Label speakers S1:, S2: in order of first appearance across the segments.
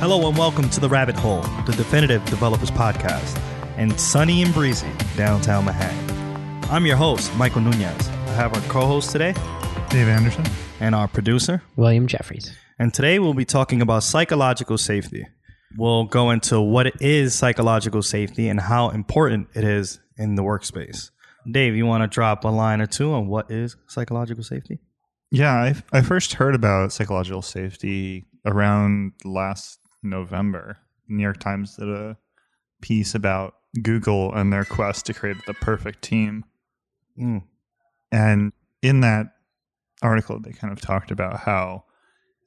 S1: Hello and welcome to The Rabbit Hole, the definitive developers podcast, and sunny and breezy downtown Manhattan. I'm your host, Michael Nunez. I have our co host today
S2: Dave Anderson.
S1: and our producer.
S3: William Jeffries.
S1: And today we'll be talking about psychological safety. We'll go into what it is psychological safety and how important it is in the workspace. Dave, you want to drop a line or two on what is psychological safety?
S2: Yeah, I, I first heard about psychological safety around last November. New York Times did a piece about Google and their quest to create the perfect team.
S1: Mm.
S2: And in that article, they kind of talked about how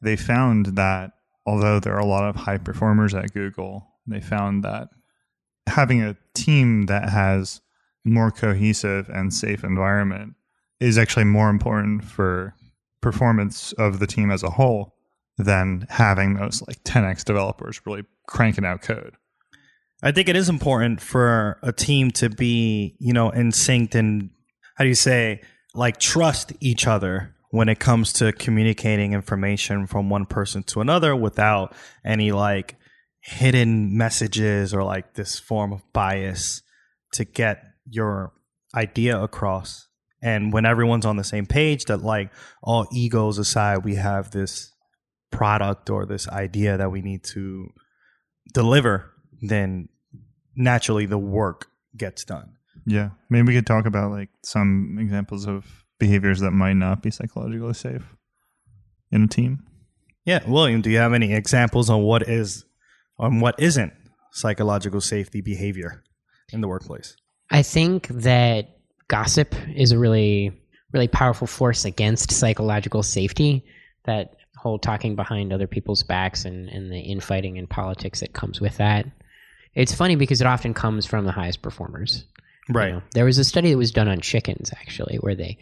S2: they found that although there are a lot of high performers at Google, they found that having a team that has more cohesive and safe environment is actually more important for performance of the team as a whole than having those like 10x developers really cranking out code.
S1: I think it is important for a team to be, you know, in sync and how do you say, like trust each other when it comes to communicating information from one person to another without any like hidden messages or like this form of bias to get your idea across. And when everyone's on the same page, that like all egos aside, we have this product or this idea that we need to deliver, then naturally the work gets done.
S2: Yeah. Maybe we could talk about like some examples of behaviors that might not be psychologically safe in a team.
S1: Yeah, William, do you have any examples on what is on what isn't psychological safety behavior in the workplace?
S3: I think that gossip is a really, really powerful force against psychological safety. That whole talking behind other people's backs and, and the infighting and politics that comes with that. It's funny because it often comes from the highest performers. you
S1: Right.
S3: know. There was a study that was done on chickens, actually, where they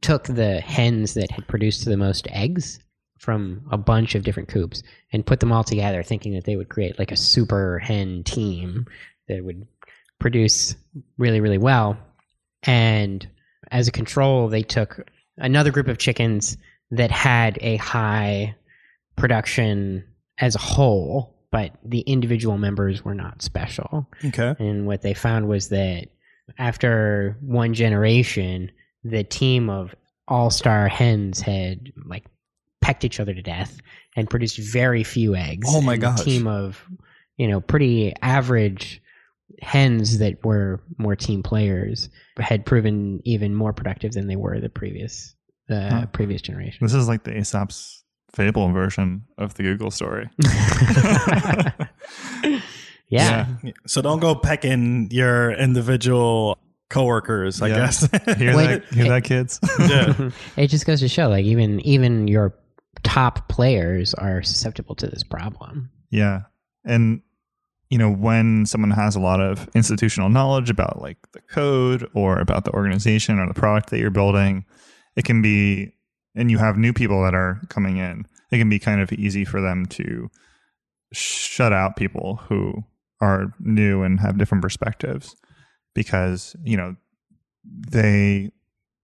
S3: took the hens that had produced the most eggs from a bunch of different coops and put them all together, thinking that they would create like a super hen team that would produce really, really well. And as a control, they took another group of chickens that had a high production as a whole, but the individual members were not special.
S1: Okay.
S3: And what they found was that after one generation, the team of all star hens had like pecked each other to death and produced very few eggs.
S1: Oh my.
S3: The team of, you know, pretty average hens that were more team players had proven even more productive than they were the previous the
S2: Huh.
S3: previous generation.
S2: This is like the Aesop's fable version of the Google story.
S3: yeah.
S1: So don't go pecking your individual coworkers, I
S2: Yeah.
S1: guess.
S2: Hear
S3: Wait,
S2: that, hear
S3: it-
S2: that, kids?
S1: yeah.
S3: it just goes to show like even even your top players are susceptible to this problem.
S2: Yeah. And you know, when someone has a lot of institutional knowledge about like the code or about the organization or the product that you're building, it can be and you have new people that are coming in, it can be kind of easy for them to shut out people who are new and have different perspectives because, you know, they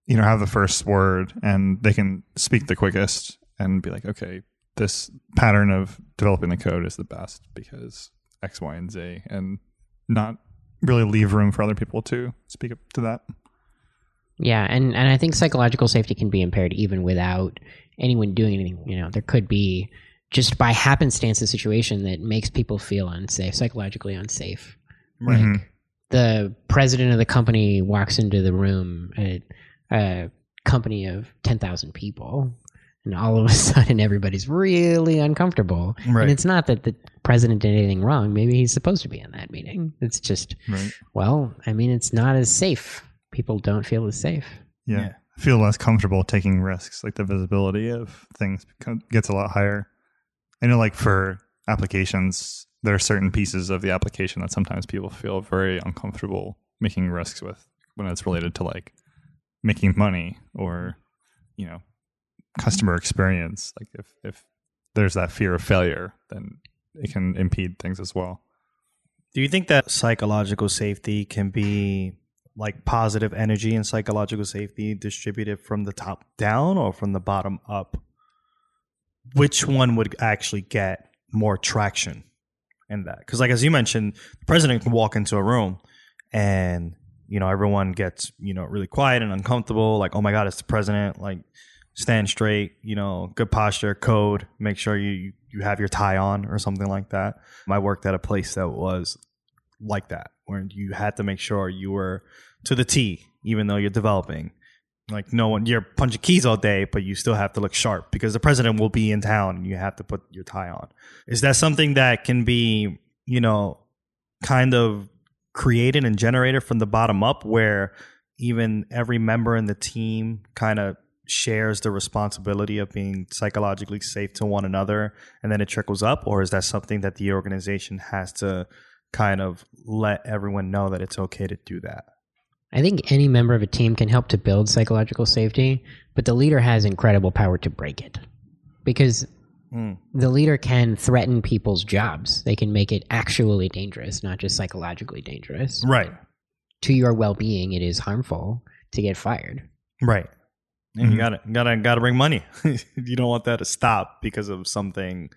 S2: you know have the first word and they can speak the quickest and be like, okay, this pattern of developing the code is the best because X, Y, and Z, and not really leave room for other people to speak up to that.
S3: Yeah, and and I think psychological safety can be impaired even without anyone doing anything. You know, there could be just by happenstance a situation that makes people feel unsafe, psychologically unsafe.
S1: Right.
S2: Mhm.
S3: The president of the company walks into the room at a company of ten thousand people, and all of a sudden everybody's really uncomfortable.
S1: Right.
S3: And it's not that the president did anything wrong. Maybe he's supposed to be in that meeting. It's just,
S2: Right.
S3: well, I mean, it's not as safe. People don't feel as safe.
S2: Yeah.
S1: Yeah.
S2: Feel less comfortable taking risks. Like the visibility of things gets a lot higher. I know, like for applications, there are certain pieces of the application that sometimes people feel very uncomfortable making risks with when it's related to like making money or, you know, customer experience. Like if, if there's that fear of failure, then it can impede things as well.
S1: Do you think that psychological safety can be like positive energy and psychological safety distributed from the top down or from the bottom up? Which one would actually get more traction in that. Because, like as you mentioned, the president can walk into a room and you know everyone gets you know really quiet and uncomfortable. Like, oh my god, it's the president. Like, stand straight. You know, good posture, code. Make sure you you have your tie on or something like that. I worked at a place that was like that, where you had to make sure you were to the T, even though you're developing. Like no one, you're punching keys all day, but you still have to look sharp because the president will be in town and you have to put your tie on. Is that something that can be, you know, kind of created and generated from the bottom up where even every member in the team kind of shares the responsibility of being psychologically safe to one another and then it trickles up or is that something that the organization has to kind of let everyone know that it's okay to do that
S3: I think any member of a team can help to build psychological safety, but the leader has incredible power to break it. Because
S1: Mm.
S3: the leader can threaten people's jobs. They can make it actually dangerous, not just psychologically dangerous.
S1: right
S3: To your well being, it is harmful to get fired.
S1: right and you
S2: Mhm.
S1: gotta gotta gotta bring money you don't want that to stop because of something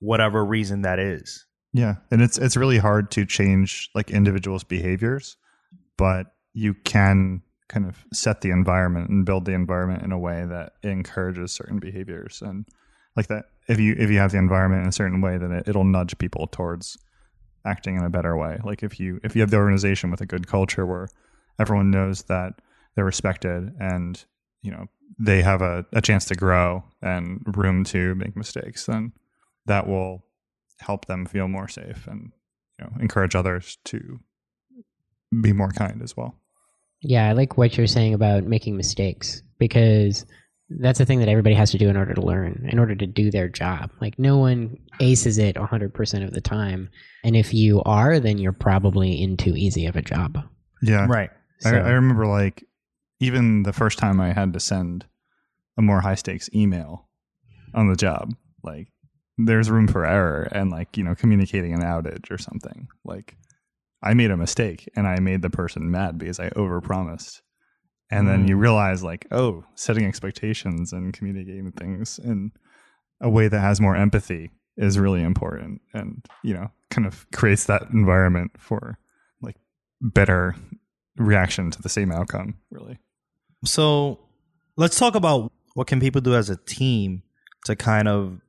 S1: whatever reason that is
S2: Yeah, and it's it's really hard to change like individuals' behaviors, but you can kind of set the environment and build the environment in a way that encourages certain behaviors and like that if you if you have the environment in a certain way then it, it'll nudge people towards acting in a better way. Like if you if you have the organization with a good culture where everyone knows that they're respected and you know they have a, a chance to grow and room to make mistakes then that will help them feel more safe and you know encourage others to be more kind as well
S3: Yeah, I like what you're saying about making mistakes because that's the thing that everybody has to do in order to learn, in order to do their job. Like, no one aces it 100% of the time. And if you are, then you're probably in too easy of a job.
S2: yeah
S1: right
S2: I, I remember like even the first time i had to send a more high stakes email on the job like there's room for error and like you know communicating an outage or something. Like i made a mistake and i made the person mad because i overpromised. And then you mm. realize like oh setting expectations and communicating things in a way that has more empathy is really important and you know kind of creates that environment for like better reaction to the same outcome really.
S1: So let's talk about what can people do as a team to kind of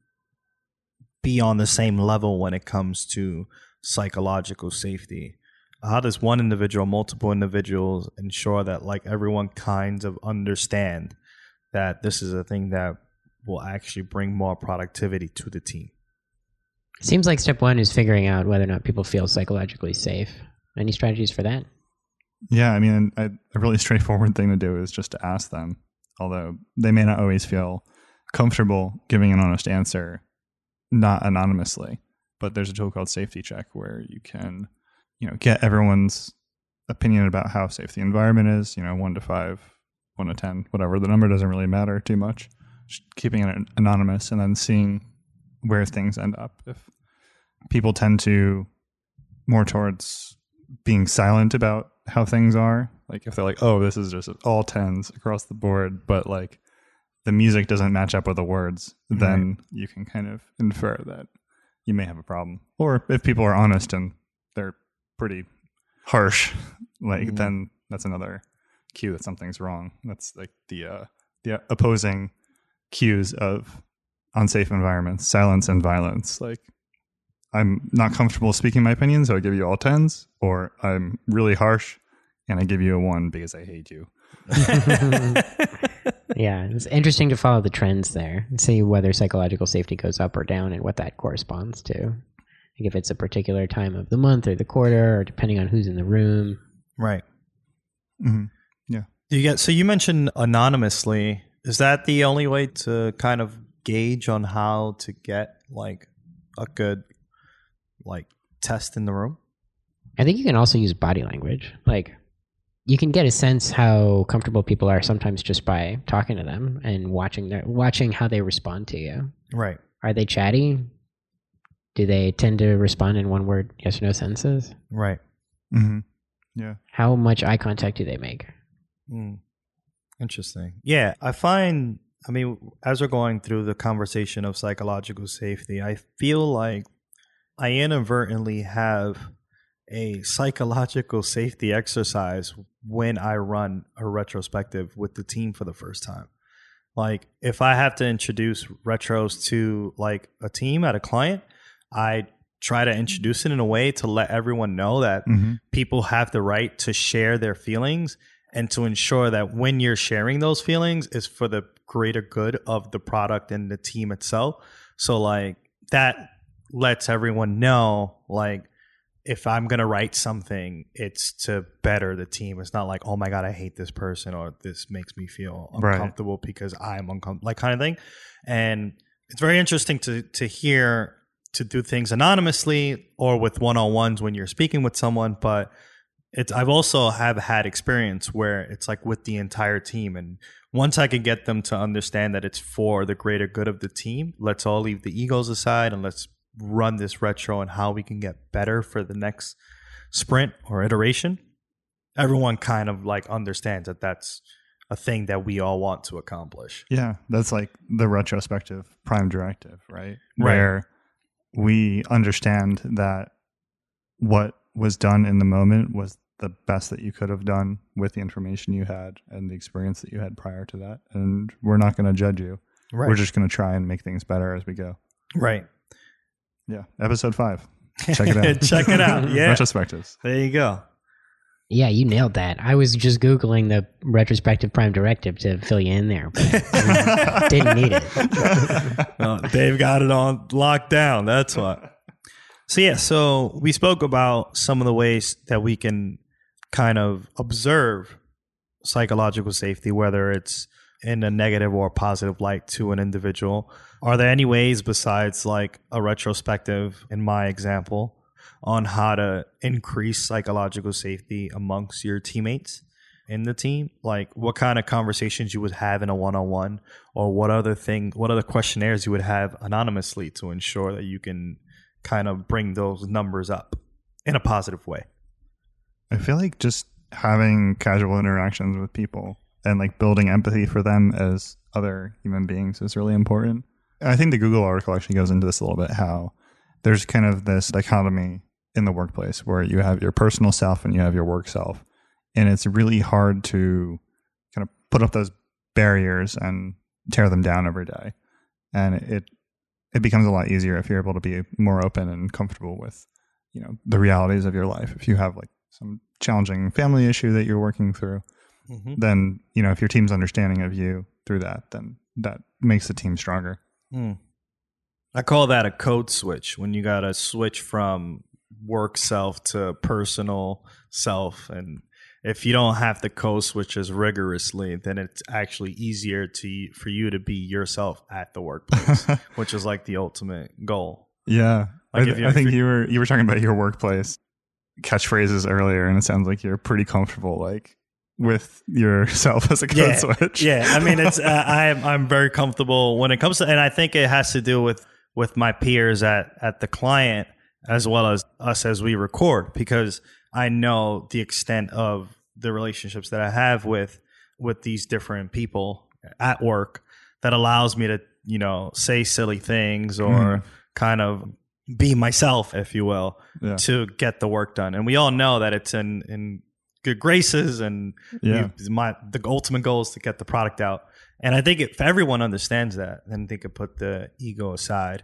S1: be on the same level when it comes to psychological safety. How does one individual, multiple individuals ensure that like everyone kinds of understand that this is a thing that will actually bring more productivity to the team?
S3: seems like step one is figuring out whether or not people feel psychologically safe. Any strategies for that?
S2: yeah i mean I, a really straightforward thing to do is just to ask them although they may not always feel comfortable giving an honest answer not anonymously but there's a tool called safety check where you can you know get everyone's opinion about how safe the environment is you know one to five one to ten whatever. The number doesn't really matter too much. Just keeping it anonymous and then seeing where things end up. If people tend to more towards being silent about how things are like if they're like oh this is just all tens across the board but like the music doesn't match up with the words then you can kind of infer that you may have a problem. Or if people are honest and they're pretty harsh like
S1: Mhm.
S2: then that's another cue that something's wrong. That's like the uh the opposing cues of unsafe environments silence and violence. Like i'm not comfortable speaking my opinion so i give you all tens or i'm really harsh and i give you a one because i hate you
S3: yeah, it's interesting to follow the trends there and see whether psychological safety goes up or down and what that corresponds to. Like if it's a particular time of the month or the quarter, or depending on who's in the room.
S1: Right.
S2: Mm-hmm. Yeah.
S1: Do you get so you mentioned anonymously. Is that the only way to kind of gauge on how to get like a good like test in the room?
S3: I think you can also use body language. Like you can get a sense how comfortable people are sometimes just by talking to them and watching their watching how they respond to you.
S1: Right.
S3: Are they chatty? Do they tend to respond in one word yes or no sentences?
S1: Right.
S2: Mm-hmm. Yeah.
S3: How much eye contact do they make?
S1: Mm. Interesting. Yeah, I find I mean, as we're going through the conversation of psychological safety, I feel like I inadvertently have a psychological safety exercise when I run a retrospective with the team for the first time. Like if I have to introduce retros to like a team at a client, I try to introduce it in a way to let everyone know that
S2: Mhm.
S1: people have the right to share their feelings and to ensure that when you're sharing those feelings is for the greater good of the product and the team itself. So like that lets everyone know like if I'm gonna write something, it's to better the team. It's not like, oh my god, I hate this person or this makes me feel
S2: Right.
S1: uncomfortable because I'm uncomfortable, like kind of thing. And it's very interesting to to hear to do things anonymously or with one on ones when you're speaking with someone. But it's I've also have had experience where it's like with the entire team and once I can get them to understand that it's for the greater good of the team, let's all leave the egos aside and let's run this retro and how we can get better for the next sprint or iteration. Everyone kind of like understands that that's a thing that we all want to accomplish.
S2: Yeah, that's like the retrospective prime directive, right?
S1: Right.
S2: Where we understand that what was done in the moment was the best that you could have done with the information you had and the experience that you had prior to that. And we're not going to judge you.
S1: Right.
S2: We're just going to try and make things better as we go.
S1: right.
S2: Yeah. Episode five. Check it out.
S1: Check it out. Yeah.
S2: Retrospectives.
S1: There you go.
S3: Yeah, you nailed that. I was just googling the retrospective prime directive to fill you in there, but didn't need it.
S1: Uh, Dave got it on locked down. That's what. So yeah, so we spoke about some of the ways that we can kind of observe psychological safety, whether it's in a negative or positive light to an individual. Are there any ways besides like a retrospective, in my example, on how to increase psychological safety amongst your teammates in the team? Like what kind of conversations you would have in a one-on-one or what other thing what other questionnaires you would have anonymously to ensure that you can kind of bring those numbers up in a positive way.
S2: I feel like just having casual interactions with people and like building empathy for them as other human beings is really important. I think the Google article actually goes into this a little bit how there's kind of this dichotomy in the workplace where you have your personal self and you have your work self. And it's really hard to kind of put up those barriers and tear them down every day. And it it becomes a lot easier if you're able to be more open and comfortable with, you know, the realities of your life. If you have like some challenging family issue that you're working through, then you know if your team's understanding of you through that, then that makes the team stronger.
S1: Hmm. I call that a code switch when you got to switch from work self to personal self and if you don't have the code switches rigorously then it's actually easier to for you to be yourself at the workplace which is like the ultimate goal
S2: Yeah,
S1: Like
S2: I, I think you were you were talking about your workplace catchphrases earlier, and it sounds like you're pretty comfortable like with yourself as a code
S1: yeah,
S2: switch.
S1: Yeah, I mean, it's uh, I'm I'm very comfortable when it comes to, and I think it has to do with with my peers at at the client as well as us as we record because I know the extent of the relationships that I have with with these different people at work that allows me to you know say silly things or
S2: Mhm.
S1: kind of be myself, if you will,
S2: Yeah.
S1: to get the work done. And we all know that it's in in good graces and
S2: Yeah.
S1: you- my the ultimate goal is to get the product out. And I think if everyone understands that, then they could put the ego aside,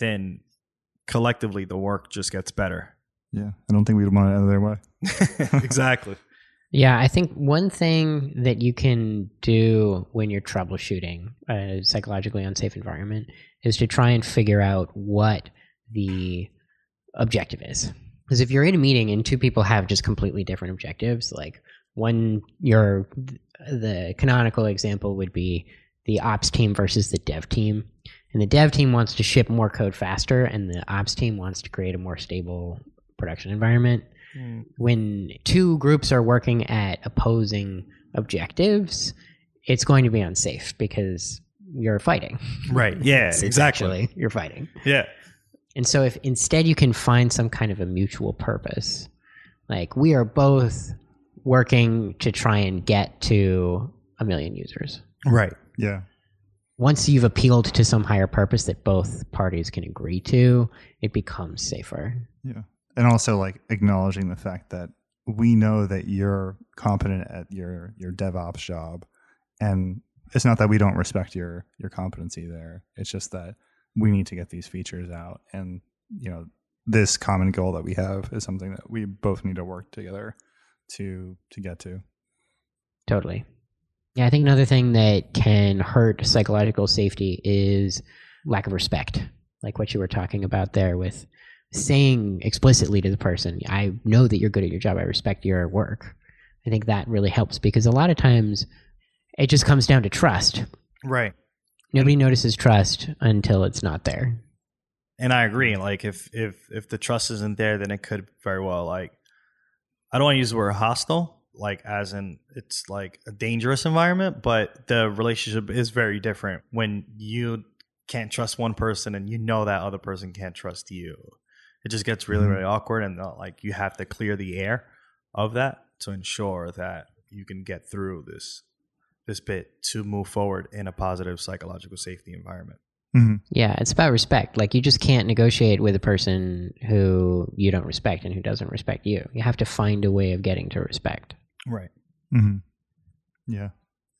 S1: then collectively the work just gets better.
S2: Yeah, I don't think we'd want it any other way.
S1: exactly.
S3: Yeah, I think one thing that you can do when you're troubleshooting a psychologically unsafe environment is to try and figure out what the objective is. Because if you're in a meeting and two people have just completely different objectives, like one, your the canonical example would be the ops team versus the dev team, and the dev team wants to ship more code faster, and the ops team wants to create a more stable production environment mm. when two groups are working at opposing objectives, it's going to be unsafe because you're fighting.
S1: Right. Yeah, exactly.
S3: you're fighting.
S1: Yeah.
S3: And so if instead you can find some kind of a mutual purpose, like we are both working to try and get to a million users.
S1: Right.
S2: Yeah,
S3: once you've appealed to some higher purpose that both parties can agree to, it becomes safer.
S2: Yeah. And also like acknowledging the fact that we know that you're competent at your your DevOps job and it's not that we don't respect your your competency there. It's just that we need to get these features out and you know this common goal that we have is something that we both need to work together to to get to.
S3: Totally. Yeah, I think another thing that can hurt psychological safety is lack of respect. Like what you were talking about there with saying explicitly to the person, I know that you're good at your job. I respect your work. I think that really helps because a lot of times it just comes down to trust.
S1: Right.
S3: Nobody notices trust until it's not there.
S1: And I agree. Like if if if the trust isn't there, then it could very well like I don't want to use the word hostile, like as in it's like a dangerous environment, but the relationship is very different when you can't trust one person and you know that other person can't trust you. It just gets really,
S2: Mhm.
S1: really awkward and like you have to clear the air of that to ensure that you can get through this this bit to move forward in a positive psychological safety environment.
S2: hmm
S3: Yeah, it's about respect. Like you just can't negotiate with a person who you don't respect and who doesn't respect you. You have to find a way of getting to respect.
S1: Right.
S2: hmm Yeah.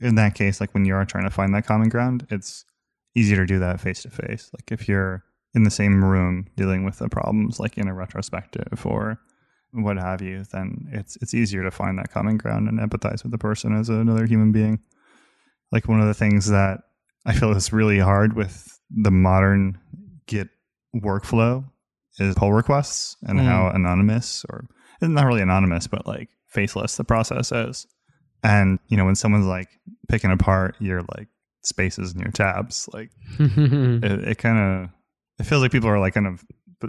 S2: In that case, like when you are trying to find that common ground, it's easier to do that face to face. Like if you're in the same room dealing with the problems, like in a retrospective or what have you, then it's it's easier to find that common ground and empathize with the person as another human being. Like one of the things that I feel is really hard with the modern Git workflow is pull requests and
S1: Mm.
S2: how anonymous or not really anonymous, but like faceless the process is. And you know, when someone's like picking apart your like spaces and your tabs, like it, it kind of it feels like people are like kind of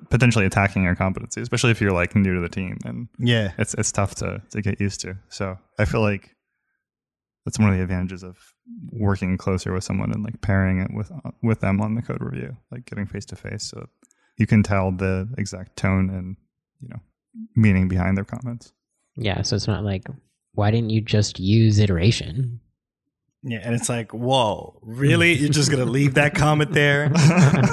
S2: potentially attacking your competency, especially if you're like new to the team, and
S1: Yeah.
S2: it's it's tough to to get used to. So I feel like that's one of the advantages of working closer with someone and like pairing it with uh, with them on the code review, like getting face to face, so you can tell the exact tone and you know meaning behind their comments.
S3: yeah, so it's not like, why didn't you just use iteration?
S1: Yeah, and it's like, whoa, really? You're just gonna leave that comment there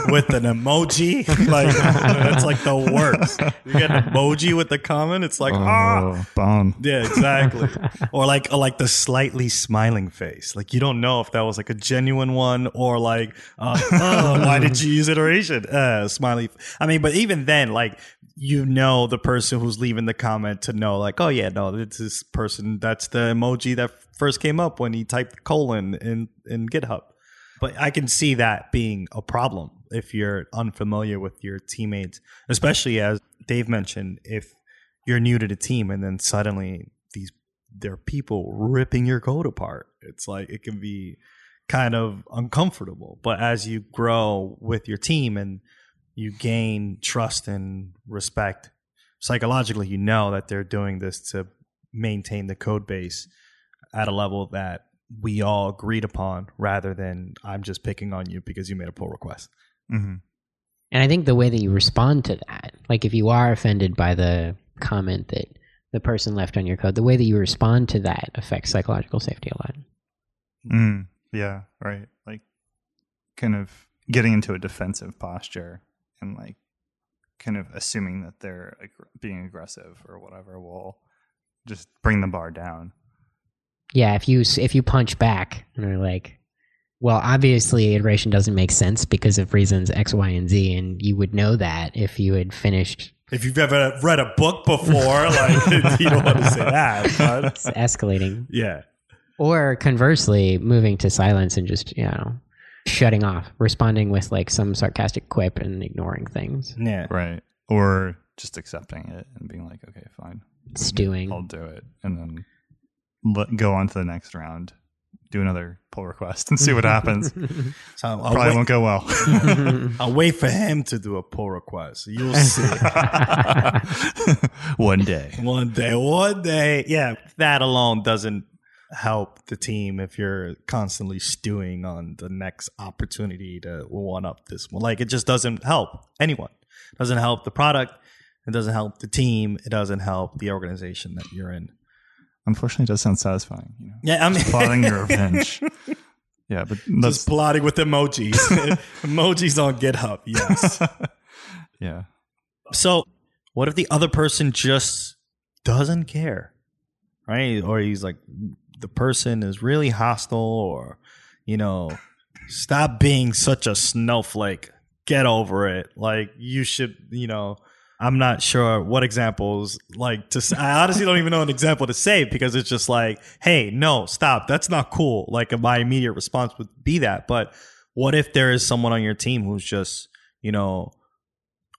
S1: with an emoji? Like that's like the worst. You get an emoji with the comment, it's like, ah,
S2: oh, bomb.
S1: yeah, exactly. Or like, or like the slightly smiling face. Like you don't know if that was like a genuine one or like, uh, oh, why did you use iteration? Uh, smiley. I mean, but even then, like you know the person who's leaving the comment to know, like, oh yeah, no, it's this person. That's the emoji that first came up when he typed colon in in GitHub. But I can see that being a problem if you're unfamiliar with your teammates, especially as Dave mentioned, if you're new to the team and then suddenly these there are people ripping your code apart. It's like it can be kind of uncomfortable. But as you grow with your team and you gain trust and respect, psychologically you know that they're doing this to maintain the code base at a level that we all agreed upon rather than I'm just picking on you because you made a pull request.
S2: hmm
S3: And I think the way that you respond to that, like if you are offended by the comment that the person left on your code, the way that you respond to that affects psychological safety a lot.
S2: Mm, yeah, right. Like kind of getting into a defensive posture and like kind of assuming that they're ag- being aggressive or whatever will just bring the bar down.
S3: Yeah, if you if you punch back and are like, well, obviously iteration doesn't make sense because of reasons X, Y, and Z, and you would know that if you had finished
S1: If you've ever read a book before, like you don't want to say that, but It's
S3: escalating.
S1: yeah.
S3: Or conversely, moving to silence and just, you know, shutting off, responding with like some sarcastic quip and ignoring things,
S1: Yeah.
S2: Right. Or just accepting it and being like, okay, fine.
S3: stewing.
S2: I'll do it. And then let, go on to the next round, do another pull request and see what happens.
S1: So I'll
S2: Probably
S1: wait,
S2: won't go well.
S1: I'll wait for him to do a pull request. You'll see.
S2: One day.
S1: one day, one day. Yeah, that alone doesn't help the team if you're constantly stewing on the next opportunity to one up this one. Like it just doesn't help anyone. It doesn't help the product. It doesn't help the team. It doesn't help the organization that you're in.
S2: Unfortunately, it does sound satisfying. You know,
S1: Yeah, I mean,
S2: plotting your revenge. Yeah, but that's
S1: Just plotting with emojis. emojis on GitHub. Yes.
S2: yeah.
S1: So, what if the other person just doesn't care, right? Or he's like, the person is really hostile, or you know, stop being such a snowflake. Get over it. Like you should, you know. I'm not sure what examples like to. I honestly don't even know an example to say because it's just like, hey, no, stop. That's not cool. Like my immediate response would be that. But what if there is someone on your team who's just, you know,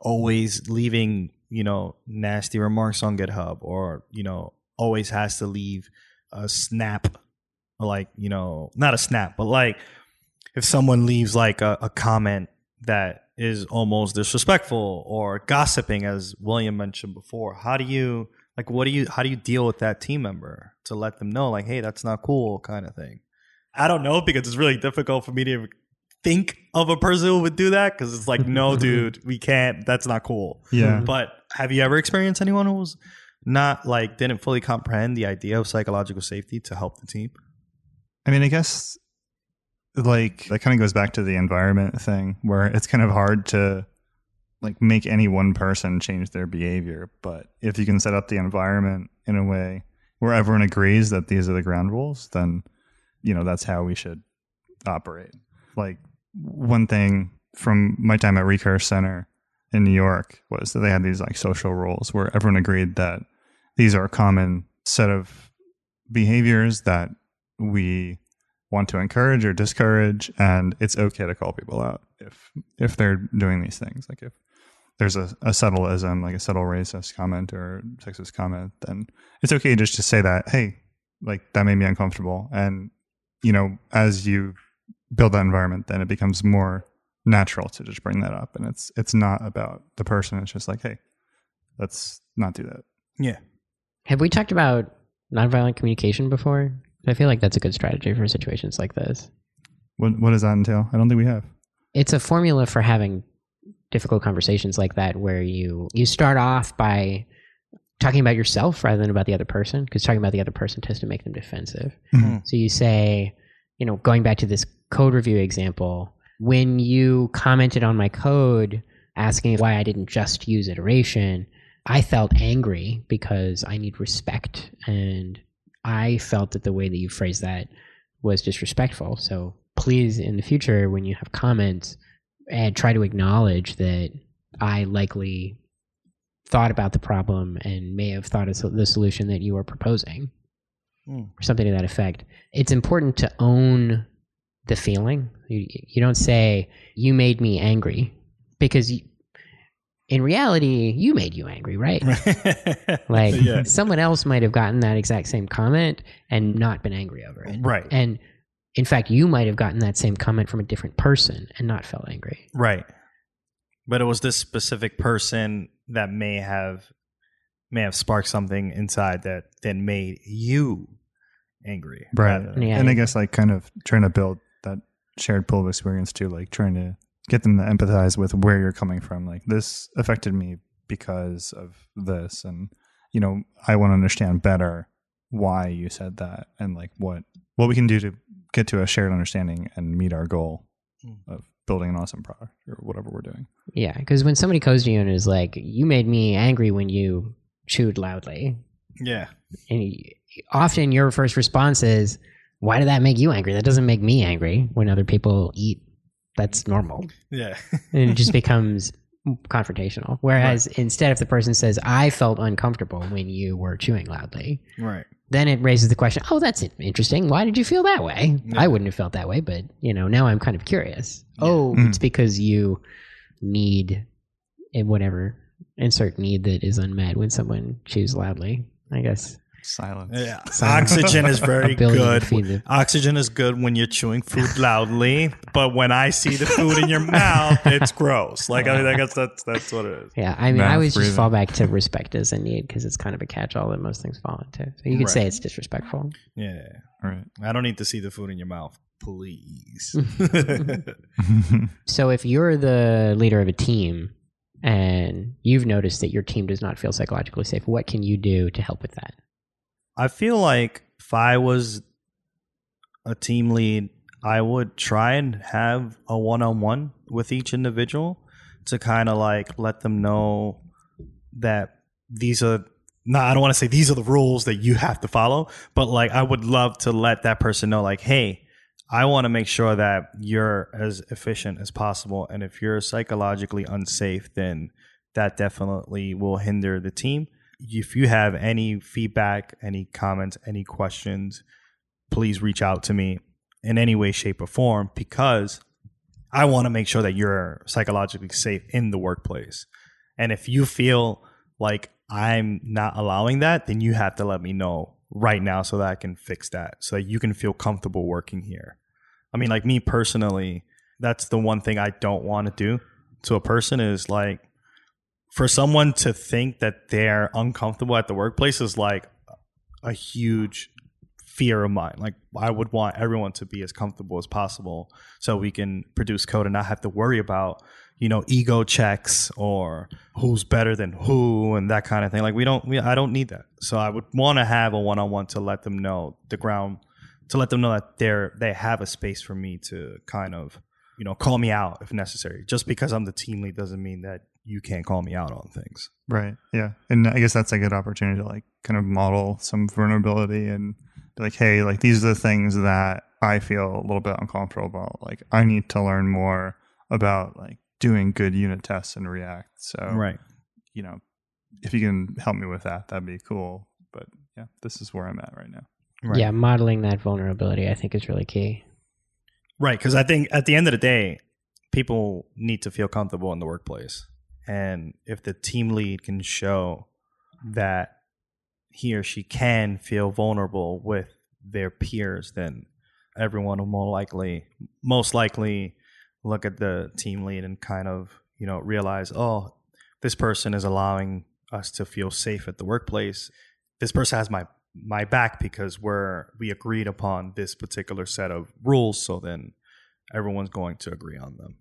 S1: always leaving, you know, nasty remarks on GitHub or, you know, always has to leave a snap, like, you know, not a snap, but like if someone leaves like a, a comment that is almost disrespectful or gossiping, as William mentioned before, how do you, like, what do you, how do you deal with that team member to let them know, like, hey, that's not cool, kind of thing? I don't know because it's really difficult for me to think of a person who would do that because it's like, no, dude, we can't. That's not cool.
S2: Yeah.
S1: But have you ever experienced anyone who was not like didn't fully comprehend the idea of psychological safety to help the team?
S2: I mean, I guess like that kind of goes back to the environment thing where it's kind of hard to like make any one person change their behavior. But if you can set up the environment in a way where everyone agrees that these are the ground rules, then you know that's how we should operate. Like one thing from my time at Recurse Center in New York was that they had these like social rules where everyone agreed that these are a common set of behaviors that we want to encourage or discourage and it's okay to call people out if if they're doing these things. Like if there's a, a subtleism like a subtle racist comment or sexist comment then it's okay just to say that hey like that made me uncomfortable. And you know as you build that environment then it becomes more natural to just bring that up and it's it's not about the person it's just like hey let's not do that
S1: Yeah.
S3: Have we talked about nonviolent communication before? I feel like that's a good strategy for situations like this.
S2: what what does that entail i don't think we have
S3: It's a formula for having difficult conversations like that where you you start off by talking about yourself rather than about the other person because talking about the other person tends to make them defensive.
S2: Mhm.
S3: So you say, you know, going back to this code review example, when you commented on my code asking why I didn't just use iteration, I felt angry because I need respect and I felt that the way that you phrased that was disrespectful. So please in the future when you have comments and try to acknowledge that I likely thought about the problem and may have thought of the solution that you are proposing
S1: Hmm.
S3: or something to that effect. It's important to own the feeling. You, you don't say, you made me angry because you, in reality, you made you angry, right? Like
S1: yeah.
S3: someone else might have gotten that exact same comment and not been angry over it.
S1: Right.
S3: And in fact, you might have gotten that same comment from a different person and not felt angry.
S1: Right. But it was this specific person that may have may have sparked something inside that then made you angry.
S2: Right.
S3: Yeah.
S2: and I guess like kind of trying to build that shared pool of experience too, like trying to get them to empathize with where you're coming from. Like this affected me because of this, and you know I want to understand better why you said that, and like what what we can do to get to a shared understanding and meet our goal
S1: Mm.
S2: of building an awesome product or whatever we're doing.
S3: Yeah, because when somebody comes to you and is like, "You made me angry when you chewed loudly,"
S1: Yeah.
S3: and you, often your first response is, "Why did that make you angry? That doesn't make me angry." When other people eat, that's normal,
S1: Yeah.
S3: and it just becomes confrontational. Whereas instead, if the person says, "I felt uncomfortable when you were chewing loudly,"
S1: right.
S3: then it raises the question, "Oh, that's interesting. Why did you feel that way?
S1: Yeah.
S3: I wouldn't have felt that way, but you know, now I'm kind of curious.
S1: Yeah.
S3: Oh,
S2: Mm.
S3: it's because you need whatever insert need that is unmet when someone chews loudly. I guess
S2: Silence.
S1: Yeah.
S3: Silence.
S1: Oxygen is very good. Oxygen is good when you're chewing food loudly, but when I see the food in your mouth, it's gross. Like I mean, I guess that's that's what it is.
S3: Yeah, I mean, I always
S2: breathing.
S3: just fall back to respect as a need because it's kind of a catch-all that most things fall into. So you could say it's disrespectful.
S1: Yeah.
S2: All right.
S1: I don't need to see the food in your mouth, please.
S3: So if you're the leader of a team and you've noticed that your team does not feel psychologically safe, what can you do to help with that?
S1: I feel like if I was a team lead, I would try and have a one on one with each individual to kind of like let them know that these are no, I don't want to say these are the rules that you have to follow, but like I would love to let that person know, like, hey, I want to make sure that you're as efficient as possible. And if you're psychologically unsafe, then that definitely will hinder the team. If you have any feedback, any comments, any questions, please reach out to me in any way, shape, or form because I want to make sure that you're psychologically safe in the workplace. And if you feel like I'm not allowing that, then you have to let me know right now so that I can fix that, so that you can feel comfortable working here. I mean, like me personally, that's the one thing I don't want to do to a person is like for someone to think that they're uncomfortable at the workplace is like a huge fear of mine. Like I would want everyone to be as comfortable as possible so we can produce code and not have to worry about, you know, ego checks or who's better than who and that kind of thing. Like we don't we, I don't need that. So I would want to have a one-on-one to let them know the ground to let them know that they're they have a space for me to kind of, you know, call me out if necessary. Just because I'm the team lead doesn't mean that you can't call me out on things.
S2: Right. Yeah. And I guess that's a good opportunity to like kind of model some vulnerability and be like, hey, like these are the things that I feel a little bit uncomfortable about. Like I need to learn more about like doing good unit tests and React. So
S1: Right.
S2: you know, if you can help me with that, that'd be cool. But yeah, this is where I'm at right now.
S1: Right.
S3: Yeah, modeling that vulnerability, I think, is really key.
S1: Right, because I think at the end of the day, people need to feel comfortable in the workplace, and if the team lead can show that he or she can feel vulnerable with their peers, then everyone will more likely, most likely, look at the team lead and kind of you know realize, oh, this person is allowing us to feel safe at the workplace. This person has my my back because we're we agreed upon this particular set of rules so then everyone's going to agree on them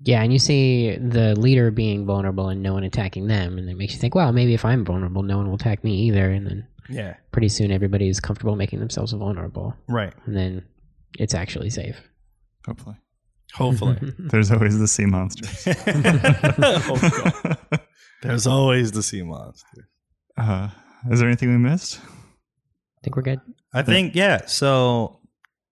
S3: Yeah, and you see the leader being vulnerable and no one attacking them, and it makes you think, well, maybe if I'm vulnerable, no one will attack me either. And then
S1: yeah
S3: pretty soon everybody is comfortable making themselves vulnerable,
S1: right
S3: and then it's actually safe.
S2: Hopefully.
S1: hopefully
S2: There's always the sea monsters.
S1: Oh, God. there's always the sea monster
S2: uh, is there anything we missed?
S3: I think we're good.
S1: i think yeah so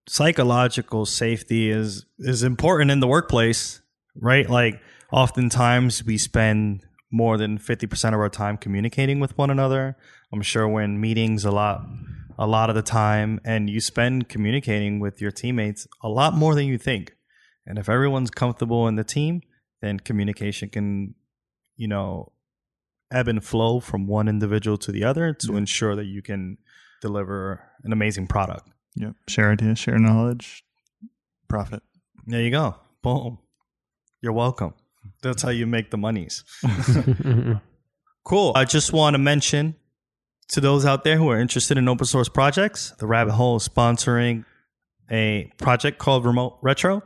S1: psychological safety is is important in the workplace right? Like oftentimes we spend more than 50% of our time communicating with one another. I'm sure we're in meetings a lot a lot of the time and you spend communicating with your teammates a lot more than you think. And if everyone's comfortable in the team then communication can you know ebb and flow from one individual to the other to
S2: Yeah.
S1: ensure that you can deliver an amazing product.
S2: Yep. Share ideas, share knowledge, profit.
S1: there you go. Boom you're welcome that's how you make the monies Cool. I just want to mention to those out there who are interested in open source projects, the Rabbit Hole is sponsoring a project called Remote Retro.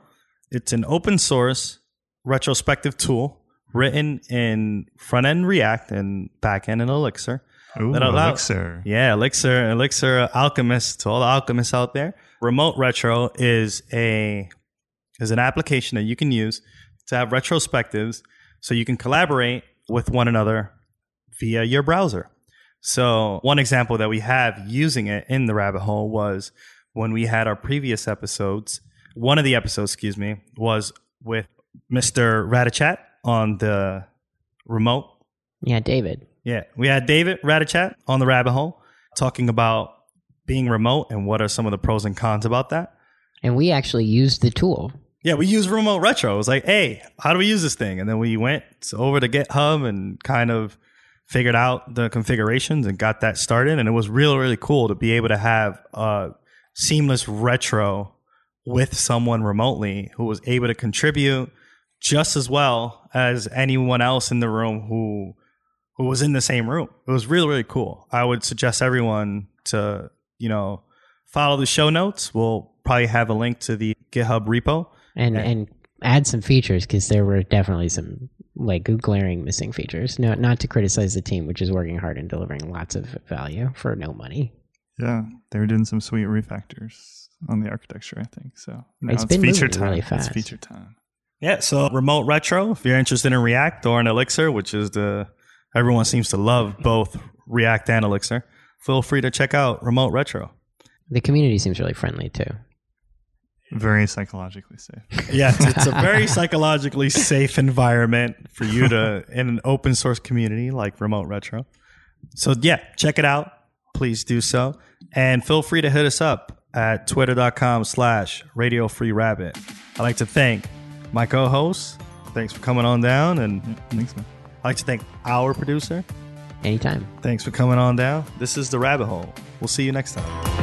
S1: It's an open source retrospective tool written in front end React and back end in Elixir.
S2: Ooh,
S1: That allow-
S2: Elixir.
S1: Yeah, Elixir, Elixir Alchemist to all the alchemists out there. Remote Retro is a is an application that you can use to have retrospectives so you can collaborate with one another via your browser. So, one example that we have using it in the rabbit hole was when we had our previous episodes. One of the episodes, excuse me, was with Mr. Radichat on the remote
S3: yeah, David.
S1: yeah, we had David Radichat on the rabbit hole talking about being remote and what are some of the pros and cons about that.
S3: And we actually used the tool.
S1: Yeah, we use remote retro. It was like, hey, how do we use this thing? And then we went over to GitHub and kind of figured out the configurations and got that started. And it was really, really cool to be able to have a seamless retro with someone remotely who was able to contribute just as well as anyone else in the room who who was in the same room. It was really, really cool. I would suggest everyone to, you know, follow the show notes. We'll probably have a link to the GitHub repo.
S3: And
S1: Yeah.
S3: and add some features because there were definitely some like glaring missing features. No, not to criticize the team, which is working hard and delivering lots of value for no money.
S2: Yeah, they were doing some sweet refactors. on the architecture. I think so. Now
S3: It's been
S2: feature time.
S3: really
S2: It's feature time.
S1: Yeah, so remote retro. If you're interested in React or in Elixir, which is the everyone seems to love both React and Elixir, feel free to check out remote retro.
S3: The community seems really friendly too.
S2: Very psychologically safe.
S1: Yes, it's a very psychologically safe environment for you to in an open source community like remote retro. So yeah, check it out. Please do so. And feel free to hit us up at twitter.com slash radio free rabbit. I'd like to thank my co-host. Thanks for coming on down. And mm,
S2: Thanks, man.
S1: I'd like to thank our producer.
S3: Anytime.
S1: Thanks for coming on down. This is The Rabbit Hole. We'll see you next time.